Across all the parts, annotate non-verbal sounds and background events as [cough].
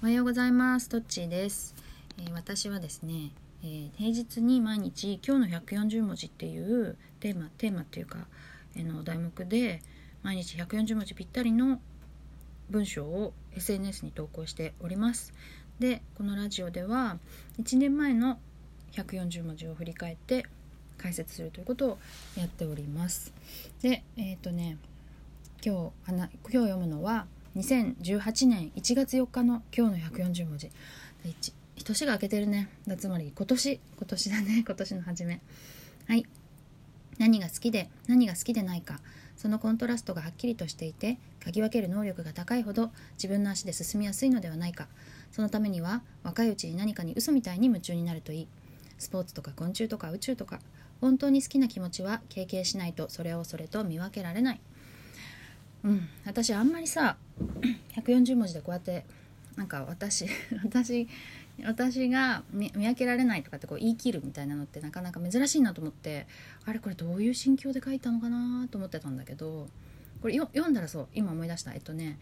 おはようございます。トッチーです、えー私はですね、えー平日に毎日今日の140文字っていうテーマテーマっていうか、えーの題目で毎日140文字ぴったりの文章を SNS に投稿しております。でこのラジオでは1年前の140文字を振り返って解説するということをやっております。でえっ、とね今日今日読むのは2018年1月4日の今日の140文字。で一年が明けてるね。だつまり今年。今年だね。[laughs] 今年の初め。はい。何が好きで何が好きでないか。そのコントラストがはっきりとしていて嗅ぎ分ける能力が高いほど自分の足で進みやすいのではないか。そのためには若いうちに何かに嘘みたいに夢中になるといい。スポーツとか昆虫とか宇宙とか本当に好きな気持ちは経験しないとそれをそれと見分けられない。うん私あんまりさ [clears throat] 140文字でこうやってなんか私 [laughs] 私私が見分けられないとかってこう言い切るみたいなのってなかなか珍しいなと思ってあれこれどういう心境で書いたのかなと思ってたんだけどこれ読んだらそう今思い出したえっとね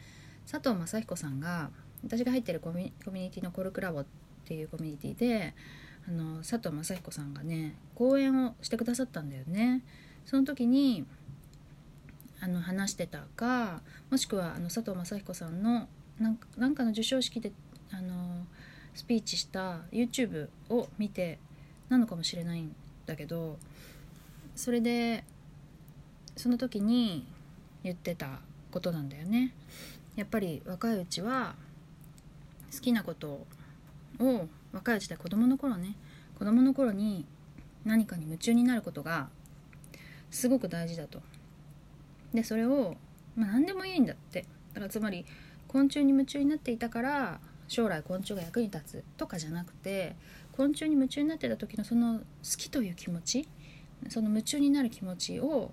佐藤正彦さんが私が入ってるコミュコミュニティのコルクラボっていうコミュニティであの佐藤正彦さんがね講演をしてくださったんだよね。その時にあの話してたかもしくはあの佐藤正彦さんのなんかなんかの授賞式であのスピーチした YouTube を見てなのかもしれないんだけどそれでその時に言ってたことなんだよね。やっぱり若いうちは好きなことを若いうちで子供の頃ね子供の頃に何かに夢中になることがすごく大事だと。でそれを、まあ、何でもいいんだってだからつまり昆虫に夢中になっていたから将来昆虫が役に立つとかじゃなくて昆虫に夢中になってた時のその好きという気持ちその夢中になる気持ちを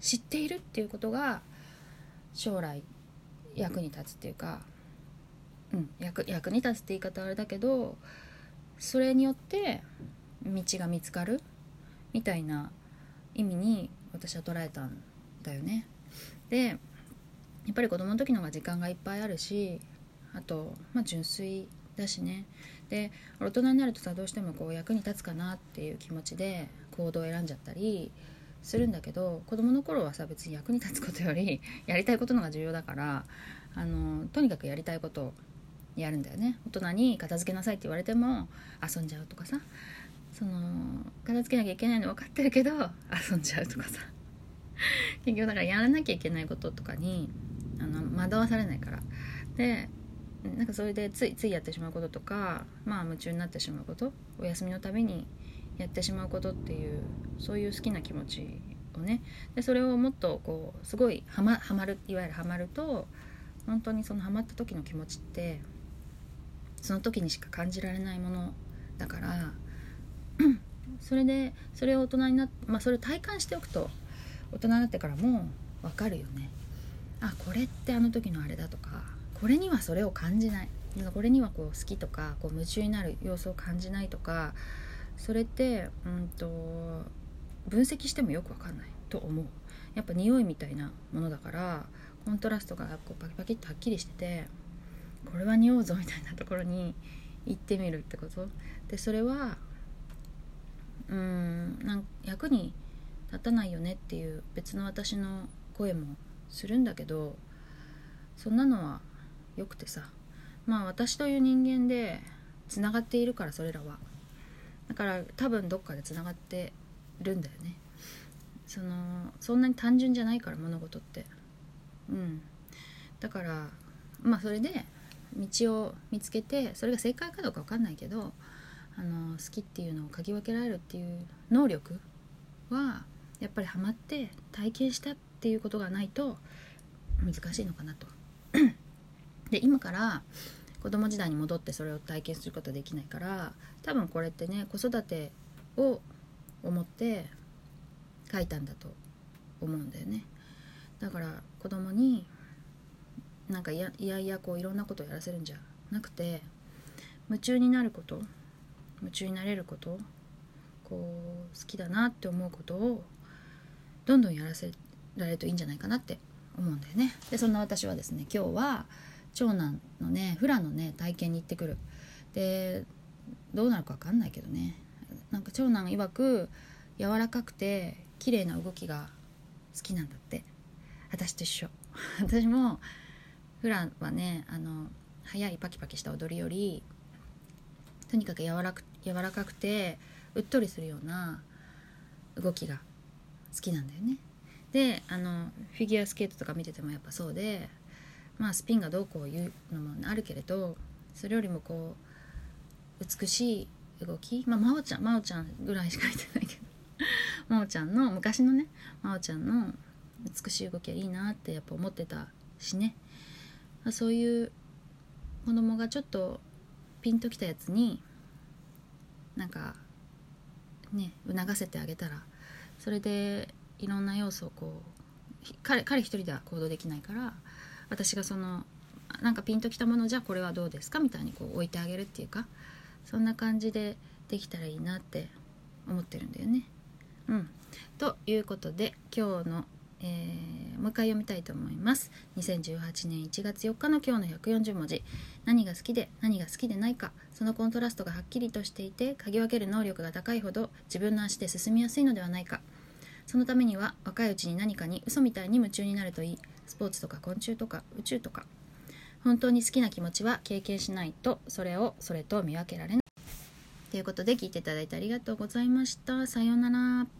知っているっていうことが将来役に立つっていうか、うん、役役に立つって言い方はあれだけどそれによって道が見つかるみたいな意味に私は捉えたんだよね。でやっぱり子供の時の方が時間がいっぱいあるしあと、まあ、純粋だしね。で大人になるとさどうしてもこう役に立つかなっていう気持ちで行動を選んじゃったりするんだけど子供の頃はさ別に役に立つことより [laughs] やりたいことのが重要だからあのとにかくやりたいことをやるんだよね。大人に片付けなさいって言われても遊んじゃうとかさ。その片付けなきゃいけないの分かってるけど遊んじゃうとかさ。[laughs] 結局だからやらなきゃいけないこととかにあの惑わされないから。でなんかそれでついついやってしまうこととかまあ夢中になってしまうことお休みのたびにやってしまうことっていうそういう好きな気持ちをね。でそれをもっとこうすごいハマハマるいわゆるハマると本当にそのハマった時の気持ちってその時にしか感じられないものだから。[clears throat] それでそれを大人になってまあそれを体感しておくと大人になってからも分かるよね。あこれってあの時のあれだとかこれにはそれを感じない。これにはこう好きとかこう夢中になる様子を感じないとかそれってうんと分析してもよく分かんないと思う。やっぱ匂いみたいなものだからコントラストがこうパキパキっとはっきりしててこれは匂うぞみたいなところに [laughs] 行ってみるってこと。でそれはうんなん役に立立たないよねっていう別の私の声もするんだけどそんなのはよくてさまあ私という人間でつながっているからそれらは。だから多分どっかでつながってるんだよね。そのそんなに単純じゃないから物事って。うん。だからまあそれで道を見つけてそれが正解かどうか分かんないけどあの好きっていうのを嗅ぎ分けられるっていう能力はやっぱりハマって体験したっていうことがないと難しいのかなと。[coughs] で今から子供時代に戻ってそれを体験することはできないから多分これってね子育てを思って書いたんだと思うんだよね。だから子供になんかいやいやいやこういろんなことをやらせるんじゃなくて夢中になること夢中になれることこう好きだなって思うことをどんどんやらせられるといいんじゃないかなって思うんだよね。でそんな私はですね今日は長男のねフラのね体験に行ってくる。でどうなるか分かんないけどね。なんか長男曰く柔らかくて綺麗な動きが好きなんだって。私と一緒。[laughs] 私もフラはねあの速いパキパキした踊りよりとにかく柔らく柔らかくてうっとりするような動きが好きなんだよね。であのフィギュアスケートとか見ててもやっぱそうでまあスピンがどうこう言うのもあるけれどそれよりもこう美しい動きまあ真央ちゃん真央ちゃんぐらいしか見てないけど [laughs] 真央ちゃんの昔のね真央ちゃんの美しい動きはいいなってやっぱ思ってたしね、まあ、そういう子供がちょっとピンときたやつになんかね促せてあげたらそれでいろんな要素をこう彼彼一人では行動できないから私がそのなんかピンときたものじゃこれはどうですかみたいにこう置いてあげるっていうかそんな感じでできたらいいなって思ってるんだよね。うん、ということで今日の、えー、もう一回読みたいと思います。2018年1月4日の今日の140文字何が好きで何が好きでないかそのコントラストがはっきりとしていて嗅ぎ分ける能力が高いほど自分の足で進みやすいのではないかそのためには若いうちに何かに嘘みたいに夢中になるといい。スポーツとか昆虫とか宇宙とか。本当に好きな気持ちは経験しないとそれをそれと見分けられない。ということで聞いていただいてありがとうございました。さようなら。